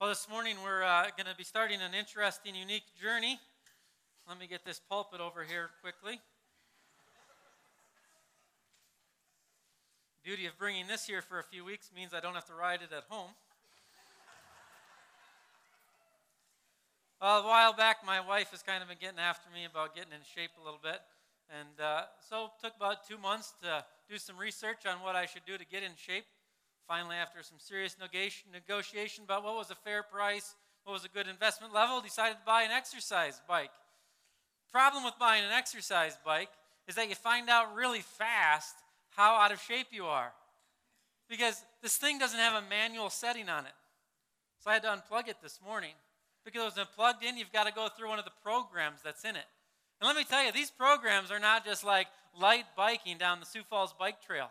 Well, this morning we're uh, going to be starting an interesting, unique journey. Let me get this pulpit over here quickly. Beauty of bringing this here for a few weeks means I don't have to ride it at home. Well, a while back, my wife has kind of been getting after me about getting in shape a little bit. And uh, so it took about two months to do some research on what I should do to get in shape. Finally, after some serious negotiation about what was a fair price, what was a good investment level, decided to buy an exercise bike. Problem with buying an exercise bike is that you find out really fast how out of shape you are. Because this thing doesn't have a manual setting on it. So I had to unplug it this morning. Because it was plugged in, you've got to go through one of the programs that's in it. And let me tell you, these programs are not just like light biking down the Sioux Falls Bike Trail.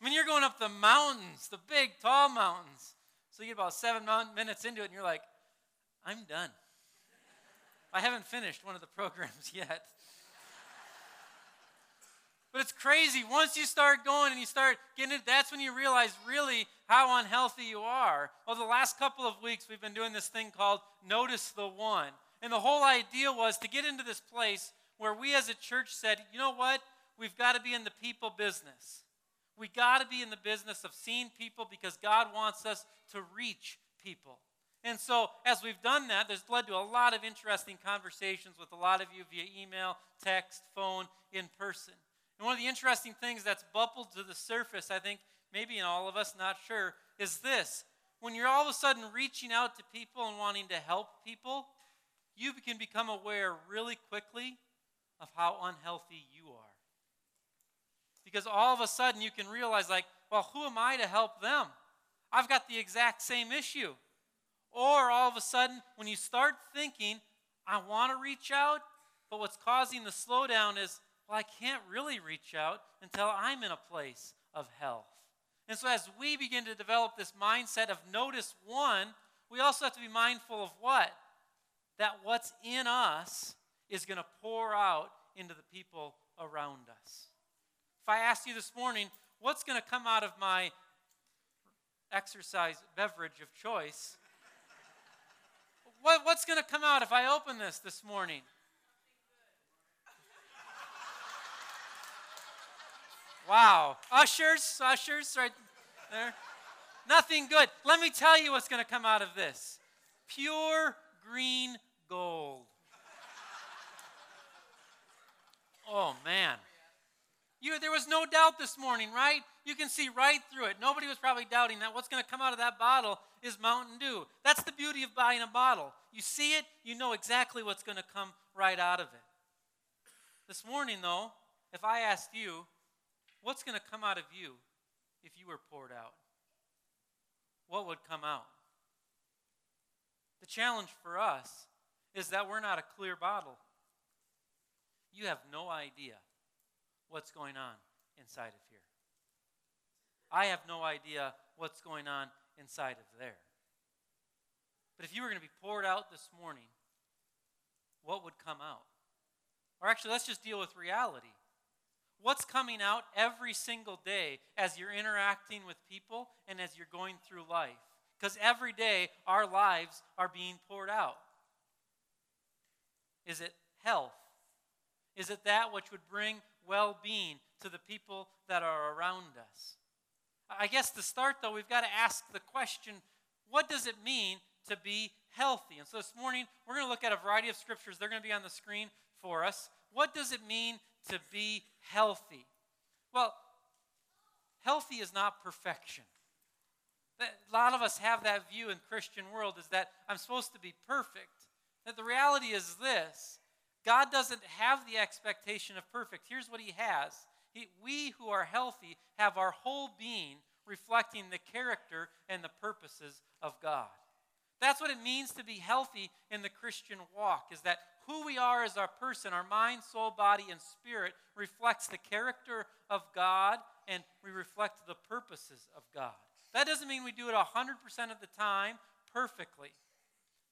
I mean, you're going up the mountains, the big, tall mountains. So you get about seven minutes into it, and you're like, I'm done. I haven't finished one of the programs yet. But it's crazy. Once you start going and you start getting it, that's when you realize really how unhealthy you are. Well, the last couple of weeks, we've been doing this thing called Notice the One. And the whole idea was to get into this place where we as a church said, you know what? We've got to be in the people business. We got to be in the business of seeing people because God wants us to reach people. And so, as we've done that, there's led to a lot of interesting conversations with a lot of you via email, text, phone, in person. And one of the interesting things that's bubbled to the surface, I think, maybe in all of us, not sure, is this. When you're all of a sudden reaching out to people and wanting to help people, you can become aware really quickly of how unhealthy you are. Because all of a sudden you can realize, like, well, who am I to help them? I've got the exact same issue. Or all of a sudden, when you start thinking, I want to reach out, but what's causing the slowdown is, well, I can't really reach out until I'm in a place of health. And so, as we begin to develop this mindset of notice one, we also have to be mindful of what? That what's in us is going to pour out into the people around us. If I asked you this morning, what's going to come out of my exercise beverage of choice? What, what's going to come out if I open this this morning? Wow. Ushers, ushers, right there. Nothing good. Let me tell you what's going to come out of this pure green gold. Oh, man. You, there was no doubt this morning, right? You can see right through it. Nobody was probably doubting that what's going to come out of that bottle is Mountain Dew. That's the beauty of buying a bottle. You see it, you know exactly what's going to come right out of it. This morning, though, if I asked you, what's going to come out of you if you were poured out? What would come out? The challenge for us is that we're not a clear bottle. You have no idea what's going on inside of here. I have no idea what's going on inside of there. But if you were going to be poured out this morning, what would come out? Or actually, let's just deal with reality. What's coming out every single day as you're interacting with people and as you're going through life? Because every day our lives are being poured out. Is it health? Is it that which would bring well being to the people that are around us. I guess to start, though, we've got to ask the question what does it mean to be healthy? And so this morning, we're going to look at a variety of scriptures. They're going to be on the screen for us. What does it mean to be healthy? Well, healthy is not perfection. A lot of us have that view in Christian world is that I'm supposed to be perfect. That the reality is this God doesn't have the expectation of perfect. Here's what He has he, We who are healthy have our whole being reflecting the character and the purposes of God. That's what it means to be healthy in the Christian walk, is that who we are as our person, our mind, soul, body, and spirit, reflects the character of God and we reflect the purposes of God. That doesn't mean we do it 100% of the time perfectly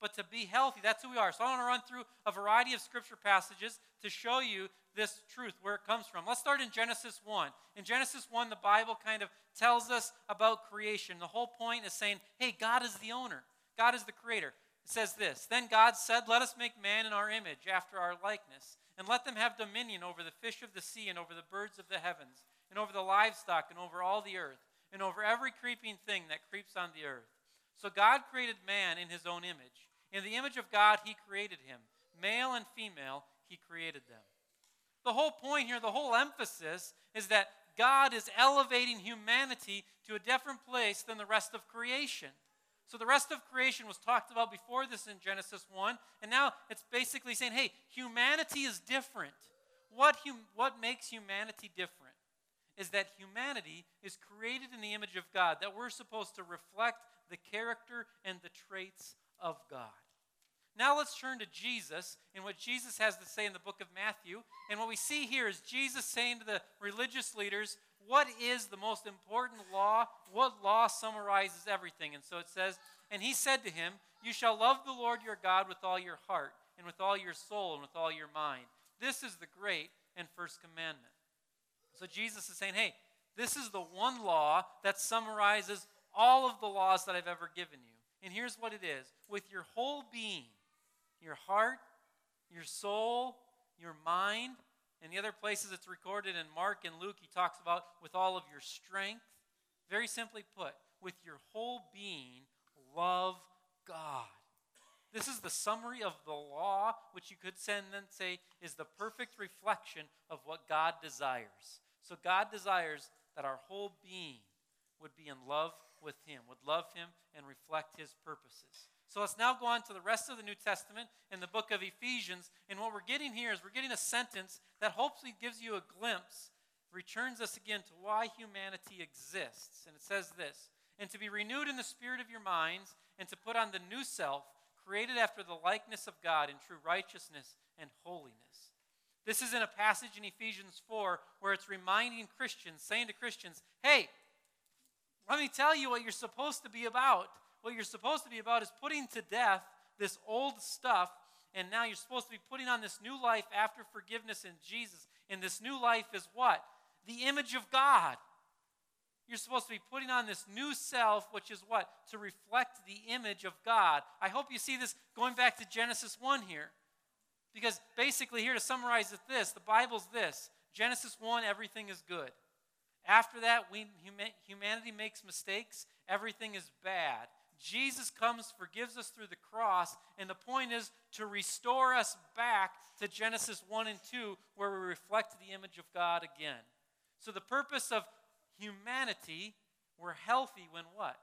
but to be healthy. That's who we are. So I want to run through a variety of scripture passages to show you this truth, where it comes from. Let's start in Genesis 1. In Genesis 1, the Bible kind of tells us about creation. The whole point is saying, hey, God is the owner. God is the creator. It says this Then God said, Let us make man in our image, after our likeness, and let them have dominion over the fish of the sea, and over the birds of the heavens, and over the livestock, and over all the earth, and over every creeping thing that creeps on the earth. So God created man in his own image. In the image of God, he created him. Male and female, he created them. The whole point here, the whole emphasis is that God is elevating humanity to a different place than the rest of creation. So the rest of creation was talked about before this in Genesis 1, and now it's basically saying, hey, humanity is different. What, hum- what makes humanity different is that humanity is created in the image of God, that we're supposed to reflect the character and the traits of God. Now let's turn to Jesus and what Jesus has to say in the book of Matthew. And what we see here is Jesus saying to the religious leaders, What is the most important law? What law summarizes everything? And so it says, And he said to him, You shall love the Lord your God with all your heart, and with all your soul, and with all your mind. This is the great and first commandment. So Jesus is saying, Hey, this is the one law that summarizes all of the laws that I've ever given you. And here's what it is with your whole being, your heart, your soul, your mind. In the other places it's recorded in Mark and Luke, he talks about with all of your strength. Very simply put, with your whole being, love God. This is the summary of the law, which you could send and say is the perfect reflection of what God desires. So God desires that our whole being would be in love with Him, would love Him and reflect His purposes. So let's now go on to the rest of the New Testament in the book of Ephesians. And what we're getting here is we're getting a sentence that hopefully gives you a glimpse, returns us again to why humanity exists. And it says this And to be renewed in the spirit of your minds, and to put on the new self, created after the likeness of God in true righteousness and holiness. This is in a passage in Ephesians 4 where it's reminding Christians, saying to Christians, hey, let me tell you what you're supposed to be about what you're supposed to be about is putting to death this old stuff, and now you're supposed to be putting on this new life after forgiveness in Jesus. And this new life is what? The image of God. You're supposed to be putting on this new self, which is what? To reflect the image of God. I hope you see this going back to Genesis 1 here. Because basically, here to summarize it this the Bible's this Genesis 1, everything is good. After that, we, humanity makes mistakes, everything is bad. Jesus comes, forgives us through the cross, and the point is to restore us back to Genesis 1 and 2, where we reflect the image of God again. So the purpose of humanity, we're healthy when what?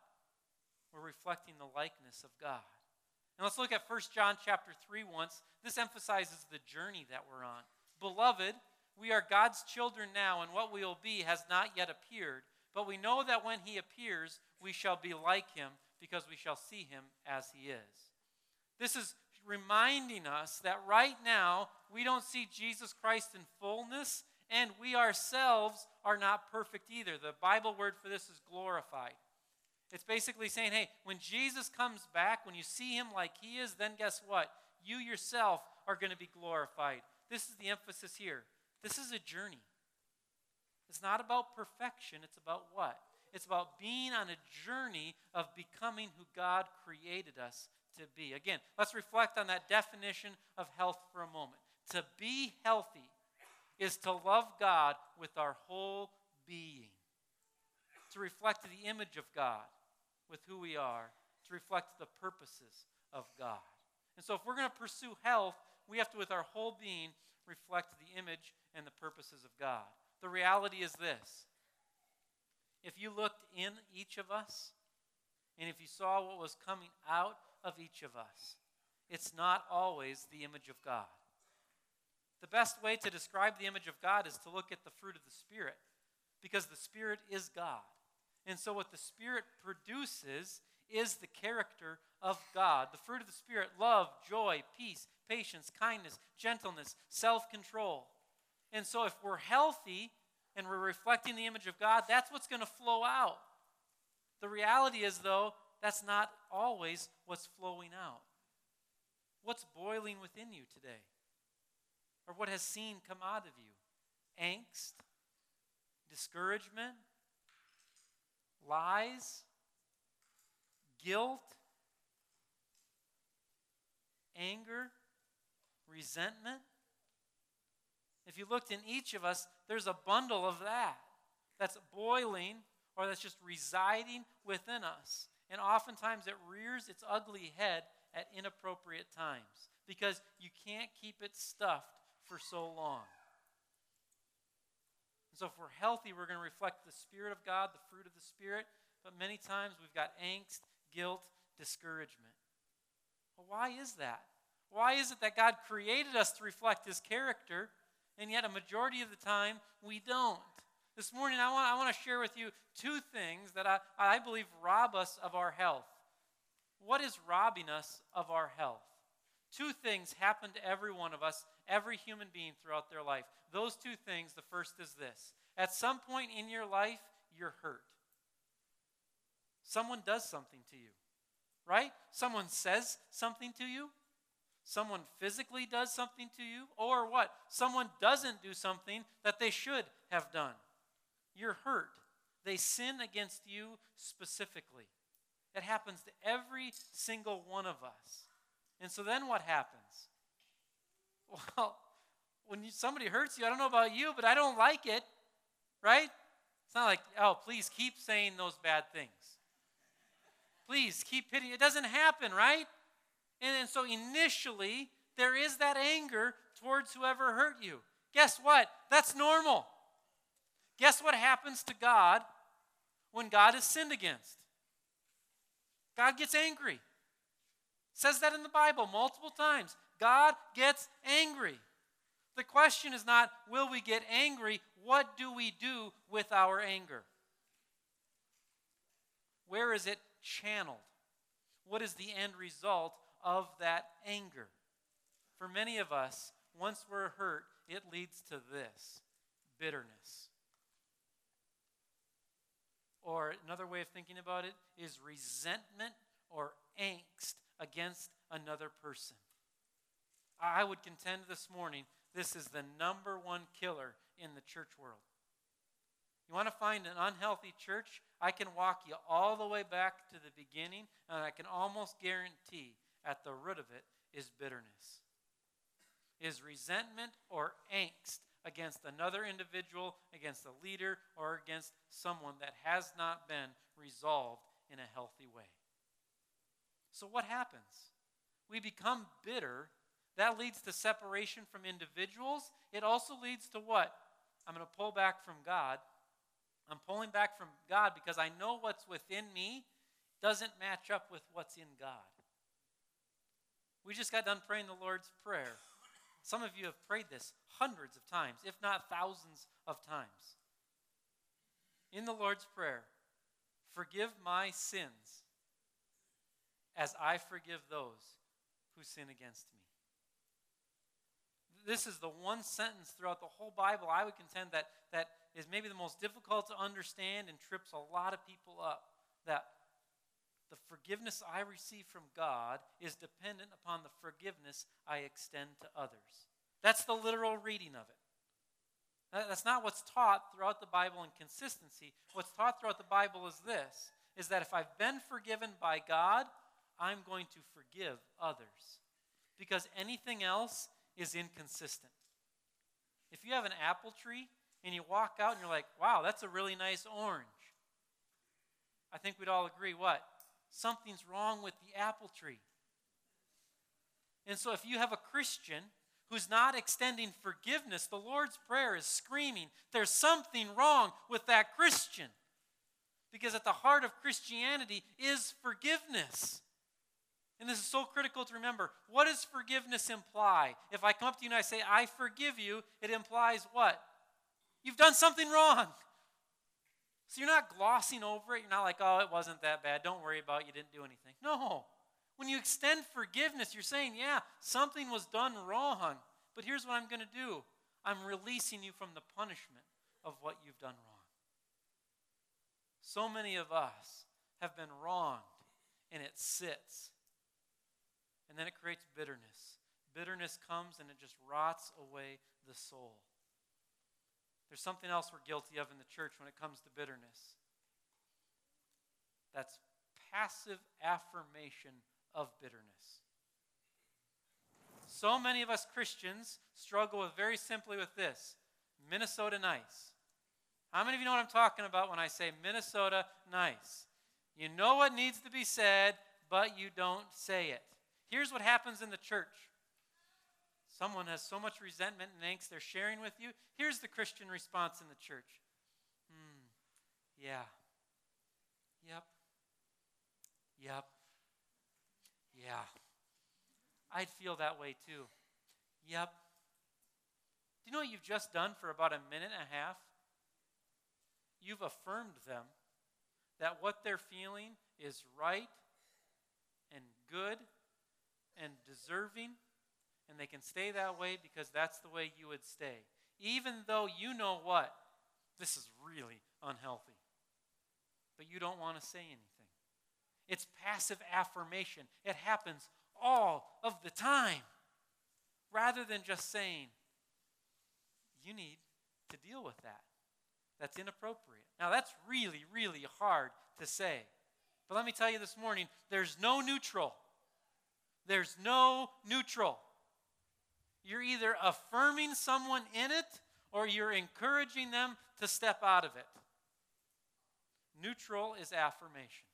We're reflecting the likeness of God. And let's look at 1 John chapter 3 once. This emphasizes the journey that we're on. Beloved, we are God's children now, and what we will be has not yet appeared. But we know that when he appears, we shall be like him because we shall see him as he is. This is reminding us that right now we don't see Jesus Christ in fullness, and we ourselves are not perfect either. The Bible word for this is glorified. It's basically saying, hey, when Jesus comes back, when you see him like he is, then guess what? You yourself are going to be glorified. This is the emphasis here. This is a journey. It's not about perfection, it's about what? It's about being on a journey of becoming who God created us to be. Again, let's reflect on that definition of health for a moment. To be healthy is to love God with our whole being, to reflect the image of God with who we are, to reflect the purposes of God. And so, if we're going to pursue health, we have to, with our whole being, reflect the image and the purposes of God. The reality is this if you looked in each of us, and if you saw what was coming out of each of us, it's not always the image of God. The best way to describe the image of God is to look at the fruit of the Spirit, because the Spirit is God. And so, what the Spirit produces is the character of God. The fruit of the Spirit love, joy, peace, patience, kindness, gentleness, self control. And so, if we're healthy, and we're reflecting the image of God, that's what's going to flow out. The reality is, though, that's not always what's flowing out. What's boiling within you today? Or what has seen come out of you? Angst? Discouragement? Lies? Guilt? anger, resentment. If you looked in each of us, there's a bundle of that that's boiling or that's just residing within us. And oftentimes it rears its ugly head at inappropriate times because you can't keep it stuffed for so long. And so, if we're healthy, we're going to reflect the Spirit of God, the fruit of the Spirit. But many times we've got angst, guilt, discouragement. Well, why is that? Why is it that God created us to reflect His character, and yet a majority of the time we don't? This morning, I want, I want to share with you two things that I, I believe rob us of our health. What is robbing us of our health? Two things happen to every one of us, every human being throughout their life. Those two things, the first is this. At some point in your life, you're hurt. Someone does something to you, right? Someone says something to you. Someone physically does something to you. Or what? Someone doesn't do something that they should have done. You're hurt. They sin against you specifically. It happens to every single one of us. And so then what happens? Well, when you, somebody hurts you, I don't know about you, but I don't like it, right? It's not like, oh, please keep saying those bad things. Please keep hitting. It doesn't happen, right? And, so initially, there is that anger towards whoever hurt you. Guess what? That's normal. Guess what happens to God when God is sinned against? God gets angry. It says that in the Bible multiple times. God gets angry. The question is not, will we get angry? What do we do with our anger? Where is it channeled? What is the end result of that anger? For many of us, once we're hurt, it leads to this bitterness. Or another way of thinking about it is resentment or angst against another person. I would contend this morning this is the number one killer in the church world. You want to find an unhealthy church? I can walk you all the way back to the beginning, and I can almost guarantee at the root of it is bitterness, is resentment or angst against another individual, against a leader, or against someone that has not been resolved in a healthy way. So, what happens? We become bitter. That leads to separation from individuals. It also leads to what? I'm going to pull back from God. I'm pulling back from God because I know what's within me doesn't match up with what's in God. We just got done praying the Lord's Prayer. Some of you have prayed this hundreds of times, if not thousands of times. In the Lord's Prayer, forgive my sins as I forgive those who sin against me. This is the one sentence throughout the whole Bible I would contend that, that is maybe the most difficult to understand and trips a lot of people up. That the forgiveness I receive from God is dependent upon the forgiveness I extend to others. That's the literal reading of it. That's not what's taught throughout the Bible in consistency. What's taught throughout the Bible is this is that if I've been forgiven by God, I'm going to forgive others. Because anything else is inconsistent. If you have an apple tree and you walk out and you're like, wow, that's a really nice orange, I think we'd all agree what? Something's wrong with the apple tree. And so, if you have a Christian who's not extending forgiveness, the Lord's Prayer is screaming, there's something wrong with that Christian. Because at the heart of Christianity is forgiveness. And this is so critical to remember. What does forgiveness imply? If I come up to you and I say, I forgive you, it implies what? You've done something wrong. So you're not glossing over it. You're not like, oh, it wasn't that bad. Don't worry about it. You didn't do anything. No. When you extend forgiveness, you're saying, yeah, something was done wrong. But here's what I'm going to do I'm releasing you from the punishment of what you've done wrong. So many of us have been wronged, and it sits. And then it creates bitterness. Bitterness comes and it just rots away the soul. There's something else we're guilty of in the church when it comes to bitterness. That's passive affirmation of bitterness. So many of us Christians struggle with very simply with this Minnesota nice. How many of you know what I'm talking about when I say Minnesota nice? You know what needs to be said, but you don't say it. Here's what happens in the church someone has so much resentment and angst they're sharing with you. Here's the Christian response in the church Hmm, yeah. Yep. Yep. Yeah. I'd feel that way too. Yep. Do you know what you've just done for about a minute and a half? You've affirmed them that what they're feeling is right and good and deserving, and they can stay that way because that's the way you would stay. Even though you know what? This is really unhealthy. But you don't want to say anything. It's passive affirmation. It happens all of the time. Rather than just saying, you need to deal with that. That's inappropriate. Now, that's really, really hard to say. But let me tell you this morning there's no neutral. There's no neutral. You're either affirming someone in it or you're encouraging them to step out of it. Neutral is affirmation.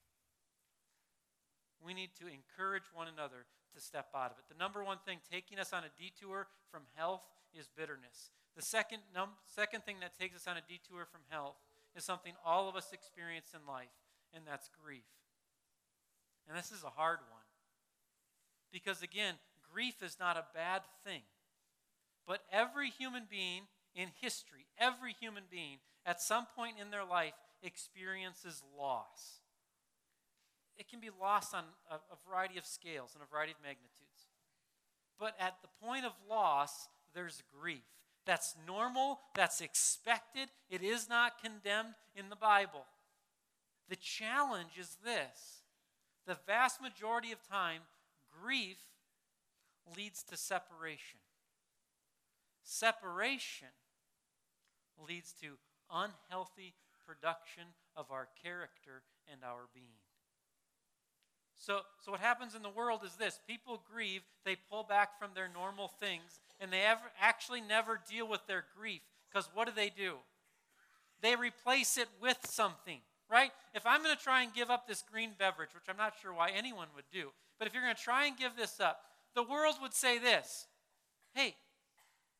We need to encourage one another to step out of it. The number one thing taking us on a detour from health is bitterness. The second, num- second thing that takes us on a detour from health is something all of us experience in life, and that's grief. And this is a hard one. Because again, grief is not a bad thing. But every human being in history, every human being at some point in their life experiences loss. It can be lost on a, a variety of scales and a variety of magnitudes. But at the point of loss, there's grief. That's normal, that's expected, it is not condemned in the Bible. The challenge is this the vast majority of time, grief leads to separation. Separation leads to unhealthy production of our character and our being. So, so what happens in the world is this people grieve, they pull back from their normal things, and they ever, actually never deal with their grief. Because what do they do? They replace it with something, right? If I'm going to try and give up this green beverage, which I'm not sure why anyone would do, but if you're going to try and give this up, the world would say this hey,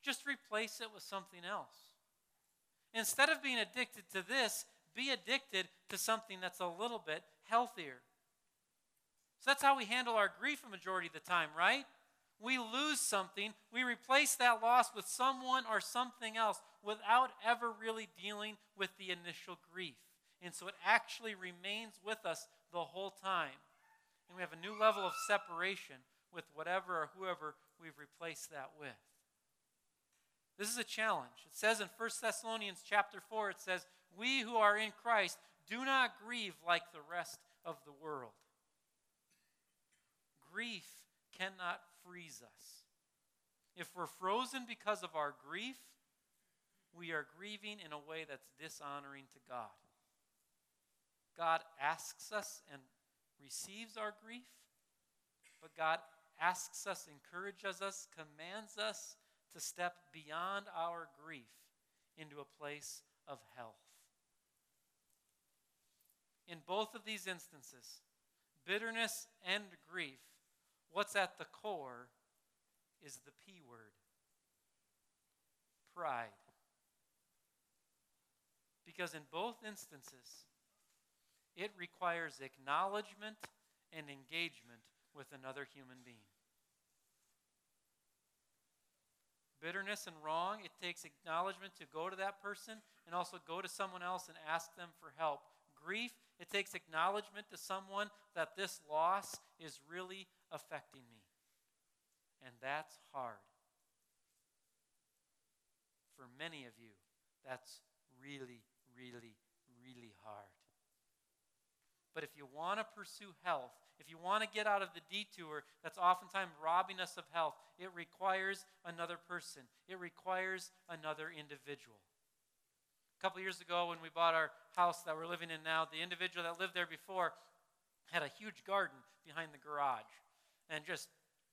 just replace it with something else. Instead of being addicted to this, be addicted to something that's a little bit healthier. So that's how we handle our grief a majority of the time, right? We lose something, we replace that loss with someone or something else without ever really dealing with the initial grief. And so it actually remains with us the whole time. And we have a new level of separation with whatever or whoever we've replaced that with. This is a challenge. It says in 1 Thessalonians chapter 4, it says, We who are in Christ do not grieve like the rest of the world grief cannot freeze us. If we're frozen because of our grief, we are grieving in a way that's dishonoring to God. God asks us and receives our grief, but God asks us, encourages us, commands us to step beyond our grief into a place of health. In both of these instances, bitterness and grief what's at the core is the P word pride. Because in both instances, it requires acknowledgement and engagement with another human being. Bitterness and wrong, it takes acknowledgement to go to that person and also go to someone else and ask them for help. Grief, it takes acknowledgement to someone that this loss is really affecting me. And that's hard. For many of you, that's really, really, really hard. But if you want to pursue health, if you want to get out of the detour that's oftentimes robbing us of health, it requires another person. It requires another individual. A couple years ago, when we bought our house that we're living in now, the individual that lived there before had a huge garden behind the garage and just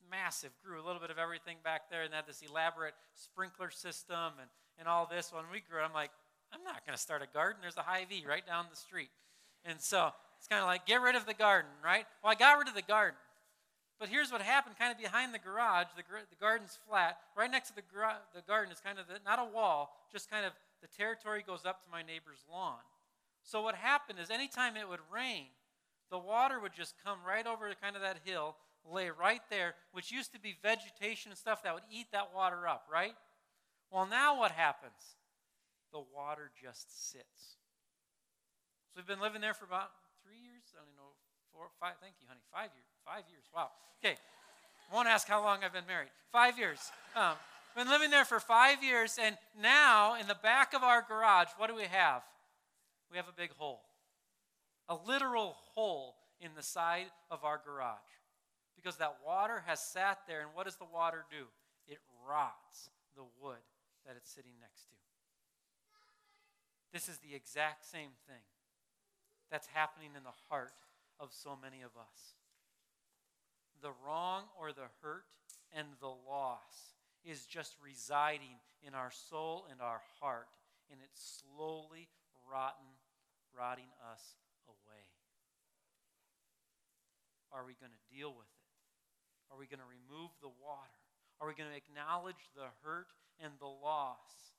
massive, grew a little bit of everything back there, and had this elaborate sprinkler system and, and all this. When we grew, I'm like, I'm not going to start a garden. There's a Hy-Vee right down the street. And so it's kind of like, get rid of the garden, right? Well, I got rid of the garden. But here's what happened kind of behind the garage. The, the garden's flat. Right next to the, the garden is kind of the, not a wall, just kind of the territory goes up to my neighbor's lawn. So what happened is anytime it would rain, the water would just come right over kind of that hill, lay right there, which used to be vegetation and stuff that would eat that water up, right? Well, now what happens? The water just sits. So we've been living there for about three years. I don't know, four, five. Thank you, honey. Five years. Five years. Wow. Okay. Won't ask how long I've been married. Five years. Um, been living there for five years, and now in the back of our garage, what do we have? We have a big hole, a literal hole in the side of our garage, because that water has sat there, and what does the water do? It rots the wood that it's sitting next to. This is the exact same thing that's happening in the heart of so many of us. The wrong or the hurt and the loss is just residing in our soul and our heart, and it's slowly rotten, rotting us away. Are we going to deal with it? Are we going to remove the water? Are we going to acknowledge the hurt and the loss?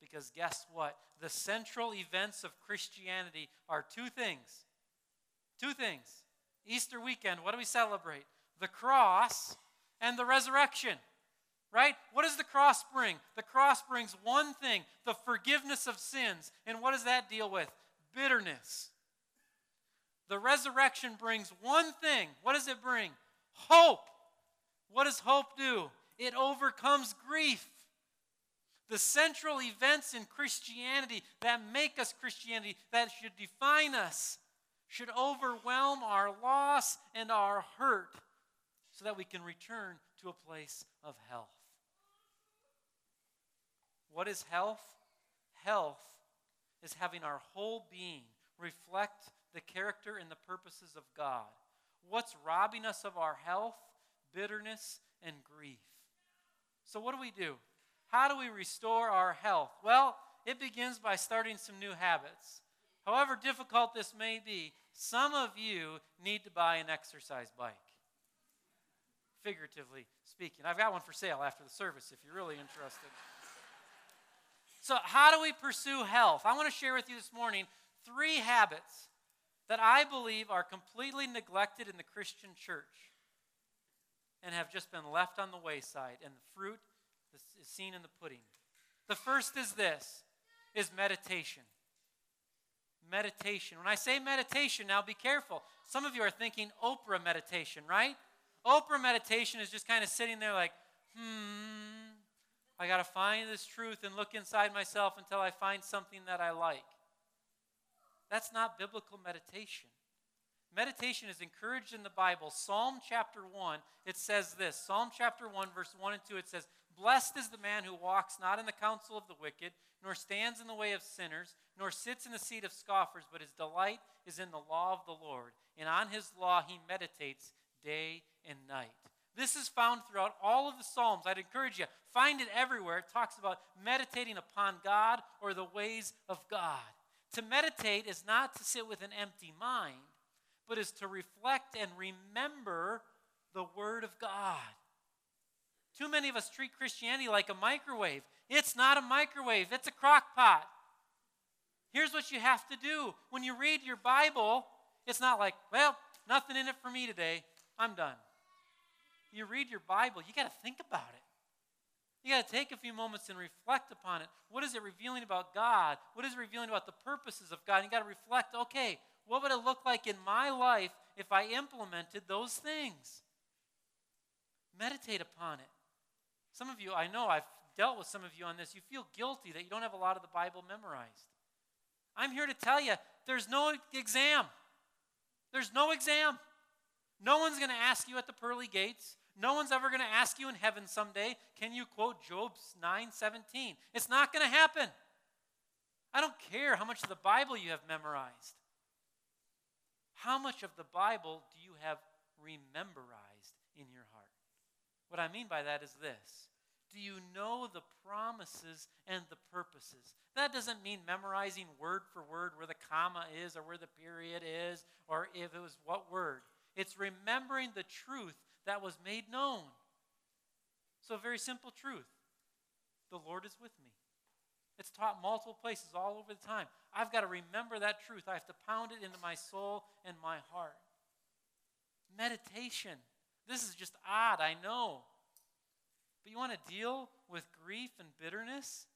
Because guess what? The central events of Christianity are two things. Two things. Easter weekend, what do we celebrate? The cross and the resurrection right? What does the cross bring? The cross brings one thing the forgiveness of sins. And what does that deal with? Bitterness. The resurrection brings one thing. What does it bring? Hope. What does hope do? It overcomes grief. The central events in Christianity that make us Christianity, that should define us, should overwhelm our loss and our hurt so that we can return to a place of health. What is health? Health is having our whole being reflect the character and the purposes of God. What's robbing us of our health? Bitterness and grief. So, what do we do? How do we restore our health? Well, it begins by starting some new habits. However difficult this may be, some of you need to buy an exercise bike. Figuratively speaking. I've got one for sale after the service if you're really interested. So, how do we pursue health? I want to share with you this morning three habits that I believe are completely neglected in the Christian church and have just been left on the wayside, and the fruit is seen in the pudding. The first is this is meditation. Meditation. When I say meditation, now be careful. Some of you are thinking Oprah meditation, right? Oprah meditation is just kind of sitting there like, hmm, I got to find this truth and look inside myself until I find something that I like. That's not biblical meditation. Meditation is encouraged in the Bible. Psalm chapter 1, it says this Psalm chapter 1, verse 1 and 2, it says, Blessed is the man who walks not in the counsel of the wicked, nor stands in the way of sinners, nor sits in the seat of scoffers, but his delight is in the law of the Lord. And on his law he meditates day and night. This is found throughout all of the Psalms. I'd encourage you, find it everywhere. It talks about meditating upon God or the ways of God. To meditate is not to sit with an empty mind, but is to reflect and remember the Word of God. Too many of us treat Christianity like a microwave. It's not a microwave, it's a crock pot. Here's what you have to do when you read your Bible it's not like, well, nothing in it for me today. I'm done you read your Bible, you got to think about it. You got to take a few moments and reflect upon it. What is it revealing about God? What is it revealing about the purposes of God? You got to reflect, okay, what would it look like in my life if I implemented those things? Meditate upon it. Some of you, I know I've dealt with some of you on this, you feel guilty that you don't have a lot of the Bible memorized. I'm here to tell you there's no exam. There's no exam. No one's going to ask you at the pearly gates. No one's ever going to ask you in heaven someday, can you quote Job 9:17? It's not going to happen. I don't care how much of the Bible you have memorized. How much of the Bible do you have rememorized in your heart? What I mean by that is this Do you know the promises and the purposes? That doesn't mean memorizing word for word where the comma is or where the period is or if it was what word. It's remembering the truth that was made known. So, very simple truth the Lord is with me. It's taught multiple places all over the time. I've got to remember that truth. I have to pound it into my soul and my heart. Meditation. This is just odd, I know. But you want to deal with grief and bitterness?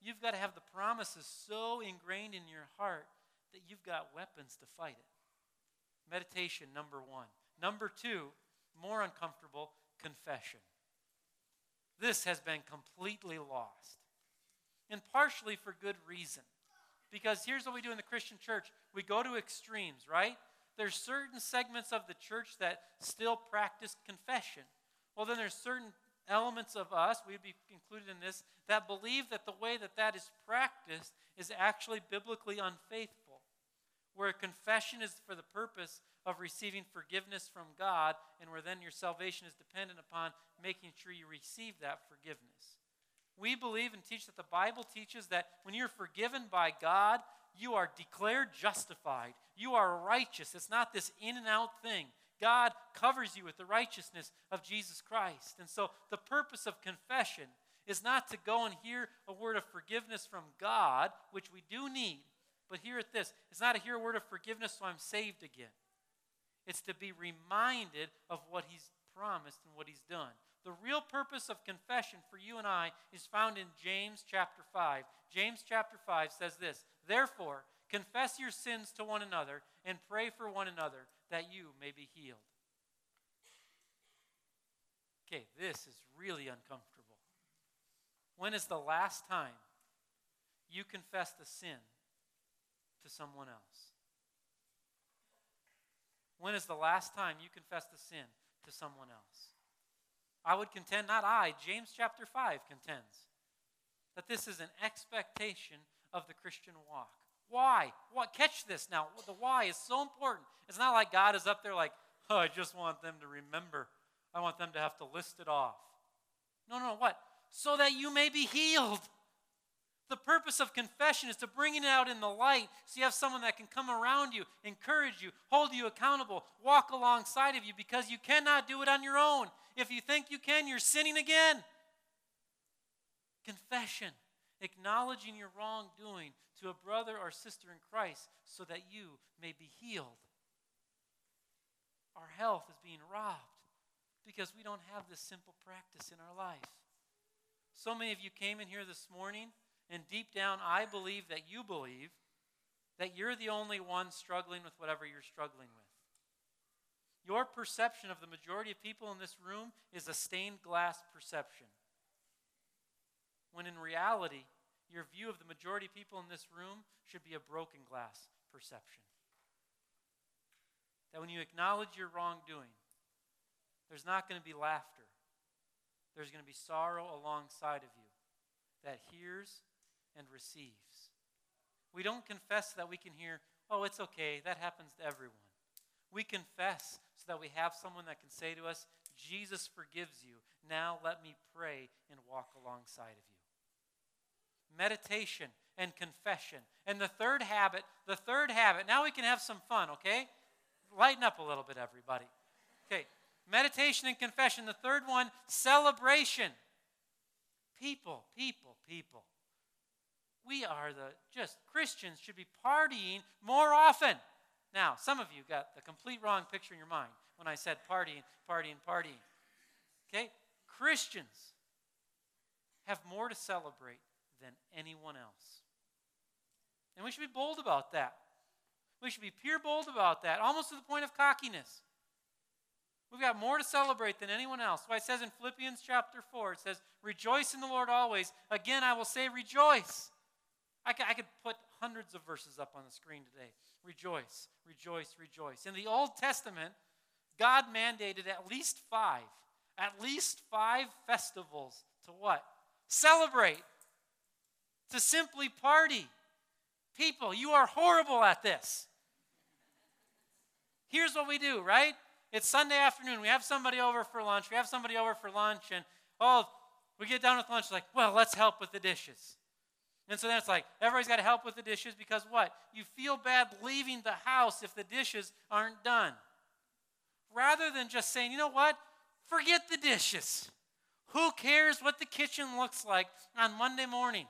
You've got to have the promises so ingrained in your heart that you've got weapons to fight it. Meditation, number one. Number two, more uncomfortable, confession. This has been completely lost. And partially for good reason. Because here's what we do in the Christian church we go to extremes, right? There's certain segments of the church that still practice confession. Well, then there's certain elements of us, we'd be included in this, that believe that the way that that is practiced is actually biblically unfaithful. Where confession is for the purpose of receiving forgiveness from God, and where then your salvation is dependent upon making sure you receive that forgiveness. We believe and teach that the Bible teaches that when you're forgiven by God, you are declared justified. You are righteous. It's not this in and out thing. God covers you with the righteousness of Jesus Christ. And so the purpose of confession is not to go and hear a word of forgiveness from God, which we do need, but hear it this it's not to hear a word of forgiveness so I'm saved again. It's to be reminded of what He's promised and what He's done. The real purpose of confession for you and I is found in James chapter 5. James chapter 5 says this Therefore, confess your sins to one another and pray for one another that you may be healed. Okay, this is really uncomfortable. When is the last time you confessed a sin to someone else? When is the last time you confessed a sin to someone else? I would contend, not I, James chapter 5 contends, that this is an expectation of the Christian walk. Why? What? Catch this now. The why is so important. It's not like God is up there like, oh, I just want them to remember. I want them to have to list it off. No, no, what? So that you may be healed. The purpose of confession is to bring it out in the light so you have someone that can come around you, encourage you, hold you accountable, walk alongside of you because you cannot do it on your own. If you think you can, you're sinning again. Confession, acknowledging your wrongdoing to a brother or sister in Christ so that you may be healed. Our health is being robbed because we don't have this simple practice in our life. So many of you came in here this morning and deep down, I believe that you believe that you're the only one struggling with whatever you're struggling with. Your perception of the majority of people in this room is a stained glass perception. When in reality, your view of the majority of people in this room should be a broken glass perception. That when you acknowledge your wrongdoing, there's not going to be laughter. There's going to be sorrow alongside of you that hears and receives. We don't confess that we can hear, oh, it's okay, that happens to everyone. We confess so that we have someone that can say to us, Jesus forgives you. Now let me pray and walk alongside of you. Meditation and confession. And the third habit, the third habit, now we can have some fun, okay? Lighten up a little bit, everybody. Okay, meditation and confession. The third one, celebration. People, people, people. We are the just Christians should be partying more often. Now, some of you got the complete wrong picture in your mind when I said partying, partying, partying. Okay? Christians have more to celebrate than anyone else. And we should be bold about that. We should be pure bold about that, almost to the point of cockiness. We've got more to celebrate than anyone else. Why it says in Philippians chapter 4, it says, Rejoice in the Lord always. Again, I will say, Rejoice. I could, I could put hundreds of verses up on the screen today. Rejoice, rejoice, rejoice. In the Old Testament, God mandated at least five, at least five festivals to what? Celebrate, to simply party. People, you are horrible at this. Here's what we do, right? It's Sunday afternoon. We have somebody over for lunch. We have somebody over for lunch, and oh, we get done with lunch. Like, well, let's help with the dishes. And so then it's like, everybody's got to help with the dishes because what? You feel bad leaving the house if the dishes aren't done. Rather than just saying, you know what? Forget the dishes. Who cares what the kitchen looks like on Monday morning?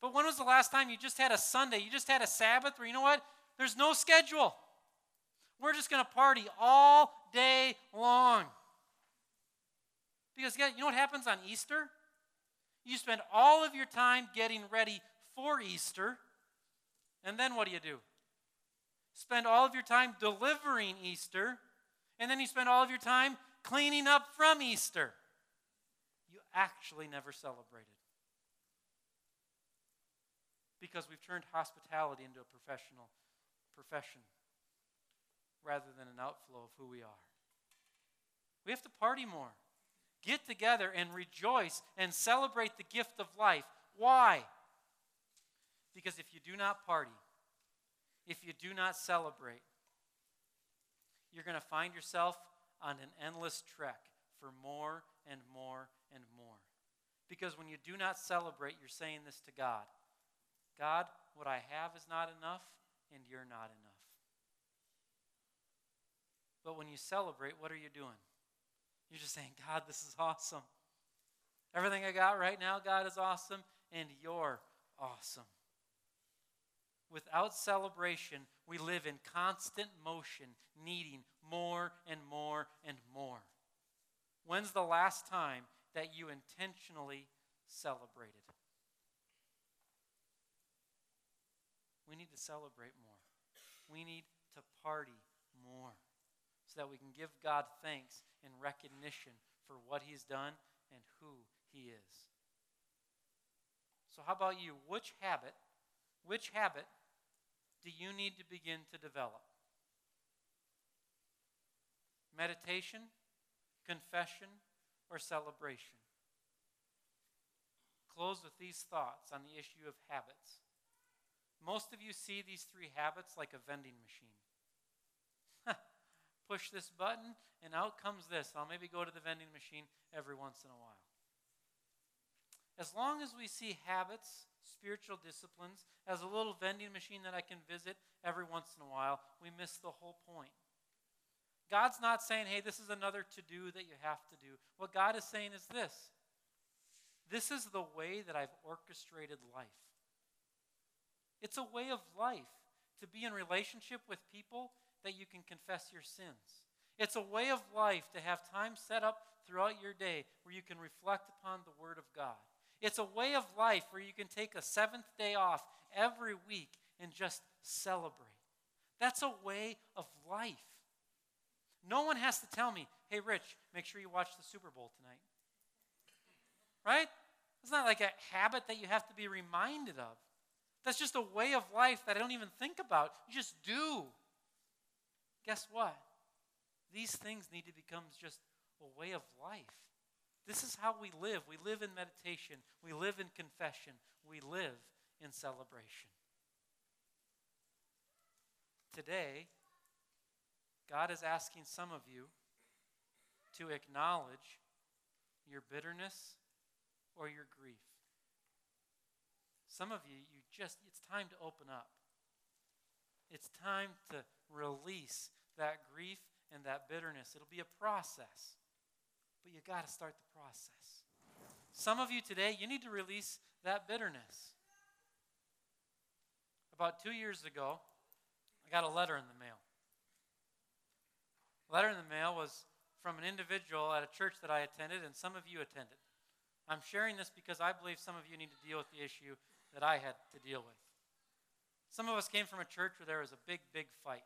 But when was the last time you just had a Sunday, you just had a Sabbath where, you know what? There's no schedule. We're just going to party all day long. Because you know what happens on Easter? You spend all of your time getting ready for Easter, and then what do you do? Spend all of your time delivering Easter, and then you spend all of your time cleaning up from Easter. You actually never celebrated. Because we've turned hospitality into a professional profession rather than an outflow of who we are. We have to party more. Get together and rejoice and celebrate the gift of life. Why? Because if you do not party, if you do not celebrate, you're going to find yourself on an endless trek for more and more and more. Because when you do not celebrate, you're saying this to God God, what I have is not enough, and you're not enough. But when you celebrate, what are you doing? You're just saying, God, this is awesome. Everything I got right now, God, is awesome, and you're awesome. Without celebration, we live in constant motion, needing more and more and more. When's the last time that you intentionally celebrated? We need to celebrate more. We need to party more so that we can give God thanks in recognition for what He's done and who He is. So, how about you? Which habit, which habit do you need to begin to develop? Meditation, confession, or celebration? Close with these thoughts on the issue of habits. Most of you see these three habits like a vending machine push this button, and out comes this. I'll maybe go to the vending machine every once in a while. As long as we see habits, spiritual disciplines, as a little vending machine that I can visit every once in a while, we miss the whole point. God's not saying, hey, this is another to do that you have to do. What God is saying is this this is the way that I've orchestrated life. It's a way of life to be in relationship with people that you can confess your sins. It's a way of life to have time set up throughout your day where you can reflect upon the Word of God. It's a way of life where you can take a seventh day off every week and just celebrate. That's a way of life. No one has to tell me, hey, Rich, make sure you watch the Super Bowl tonight. Right? It's not like a habit that you have to be reminded of. That's just a way of life that I don't even think about. You just do guess what? These things need to become just a way of life. This is how we live. We live in meditation, we live in confession, we live in celebration. Today, God is asking some of you to acknowledge your bitterness or your grief. Some of you, you just, it's time to open up. It's time to release that grief and that bitterness. It'll be a process, but you got to start the process. Some of you today, you need to release that bitterness. About two years ago, I got a letter in the mail. A letter in the mail was from an individual at a church that I attended, and some of you attended. I'm sharing this because I believe some of you need to deal with the issue that I had to deal with. Some of us came from a church where there was a big, big fight.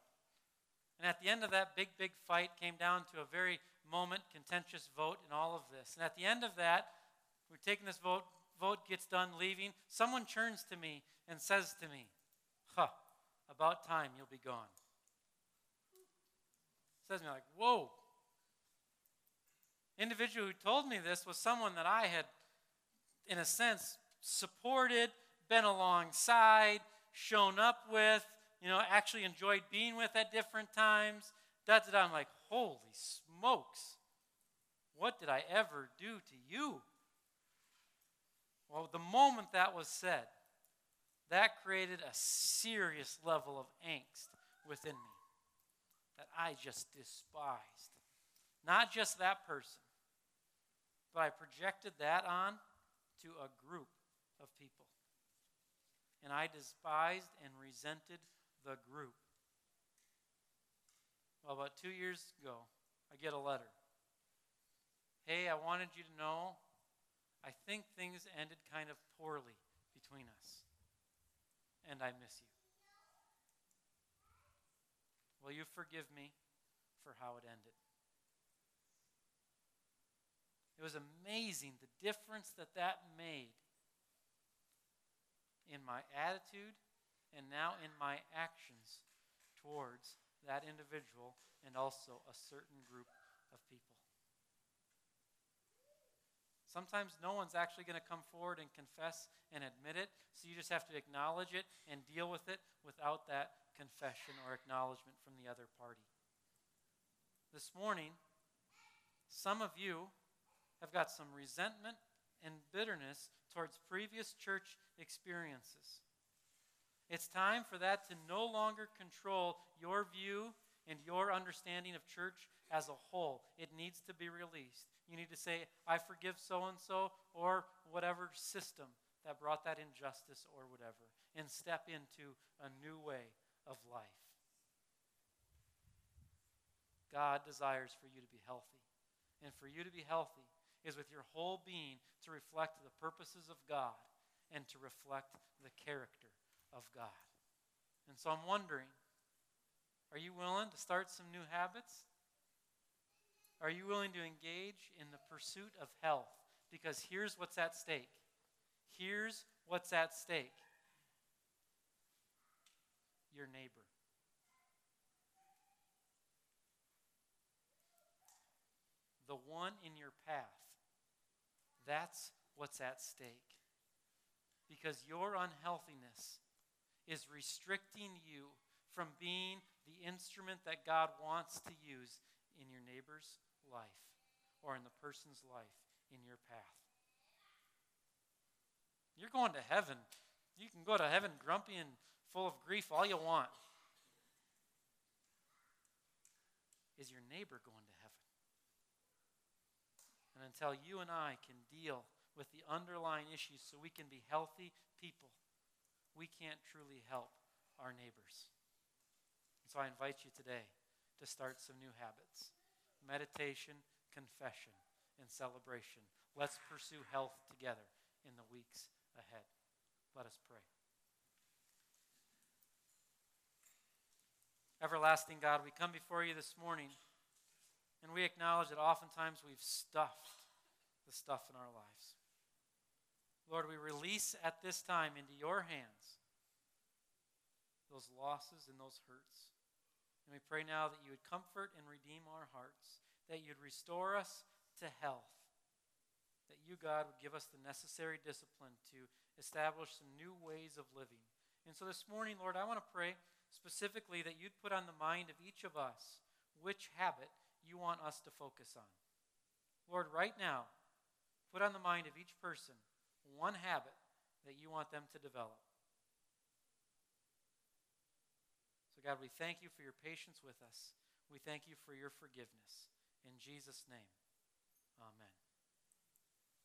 And at the end of that big, big fight came down to a very moment contentious vote in all of this. And at the end of that, we're taking this vote, vote gets done leaving. Someone turns to me and says to me, Huh, about time you'll be gone. Says to me like, whoa. Individual who told me this was someone that I had, in a sense, supported, been alongside, shown up with, you know, actually enjoyed being with at different times, da da da. I'm like, holy smokes. What did I ever do to you? Well, the moment that was said, that created a serious level of angst within me that I just despised. Not just that person, but I projected that on to a group of people. And I despised and resented the group. Well, about two years ago, I get a letter. Hey, I wanted you to know I think things ended kind of poorly between us. And I miss you. Will you forgive me for how it ended? It was amazing the difference that that made in my attitude and now in my actions towards that individual and also a certain group of people. Sometimes no one's actually going to come forward and confess and admit it, so you just have to acknowledge it and deal with it without that confession or acknowledgement from the other party. This morning, some of you have got some resentment and bitterness towards previous church experiences. It's time for that to no longer control your view and your understanding of church as a whole. It needs to be released. You need to say, I forgive so and so, or whatever system that brought that injustice or whatever, and step into a new way of life. God desires for you to be healthy. And for you to be healthy is with your whole being to reflect the purposes of God and to reflect the character of God. And so I'm wondering are you willing to start some new habits? Are you willing to engage in the pursuit of health? Because here's what's at stake. Here's what's at stake your neighbor. The one in your path. That's what's at stake. Because your unhealthiness is restricting you from being the instrument that God wants to use in your neighbor's life or in the person's life in your path. You're going to heaven. You can go to heaven grumpy and full of grief all you want. Is your neighbor going to heaven? And until you and I can deal with the underlying issues so we can be healthy people, we can't truly help our neighbors. So I invite you today to start some new habits meditation, confession, and celebration. Let's pursue health together in the weeks ahead. Let us pray. Everlasting God, we come before you this morning and we acknowledge that oftentimes we've stuffed the stuff in our lives. Lord, we release at this time into your hands those losses and those hurts. And we pray now that you would comfort and redeem our hearts, that you'd restore us to health, that you, God, would give us the necessary discipline to establish some new ways of living. And so this morning, Lord, I want to pray specifically that you'd put on the mind of each of us which habit you want us to focus on. Lord, right now, put on the mind of each person one habit that you want them to develop. So, God, we thank you for your patience with us. We thank you for your forgiveness. In Jesus' name.